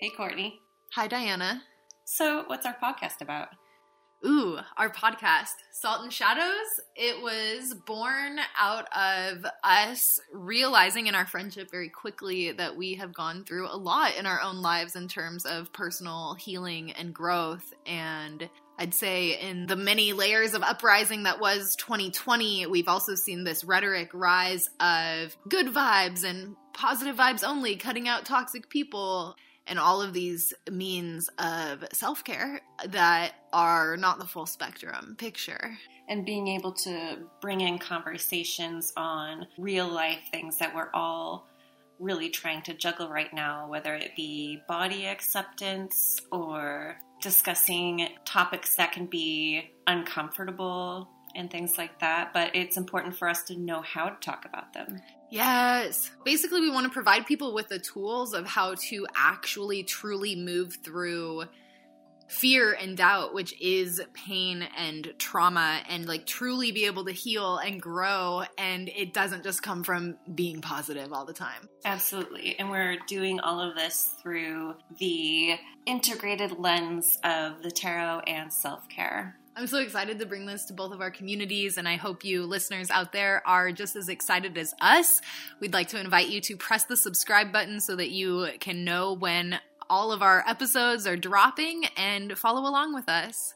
Hey, Courtney. Hi, Diana. So, what's our podcast about? Ooh, our podcast, Salt and Shadows. It was born out of us realizing in our friendship very quickly that we have gone through a lot in our own lives in terms of personal healing and growth. And I'd say in the many layers of uprising that was 2020, we've also seen this rhetoric rise of good vibes and positive vibes only, cutting out toxic people and all of these means of self care that are not the full spectrum picture. And being able to bring in conversations on real life things that we're all really trying to juggle right now, whether it be body acceptance or discussing topics that can be uncomfortable and things like that. But it's important for us to know how to talk about them. Yes. Basically, we want to provide people with the tools of how to actually truly move through fear and doubt, which is pain and trauma, and like truly be able to heal and grow. And it doesn't just come from being positive all the time. Absolutely. And we're doing all of this through the integrated lens of the tarot and self care. I'm so excited to bring this to both of our communities, and I hope you listeners out there are just as excited as us. We'd like to invite you to press the subscribe button so that you can know when all of our episodes are dropping and follow along with us.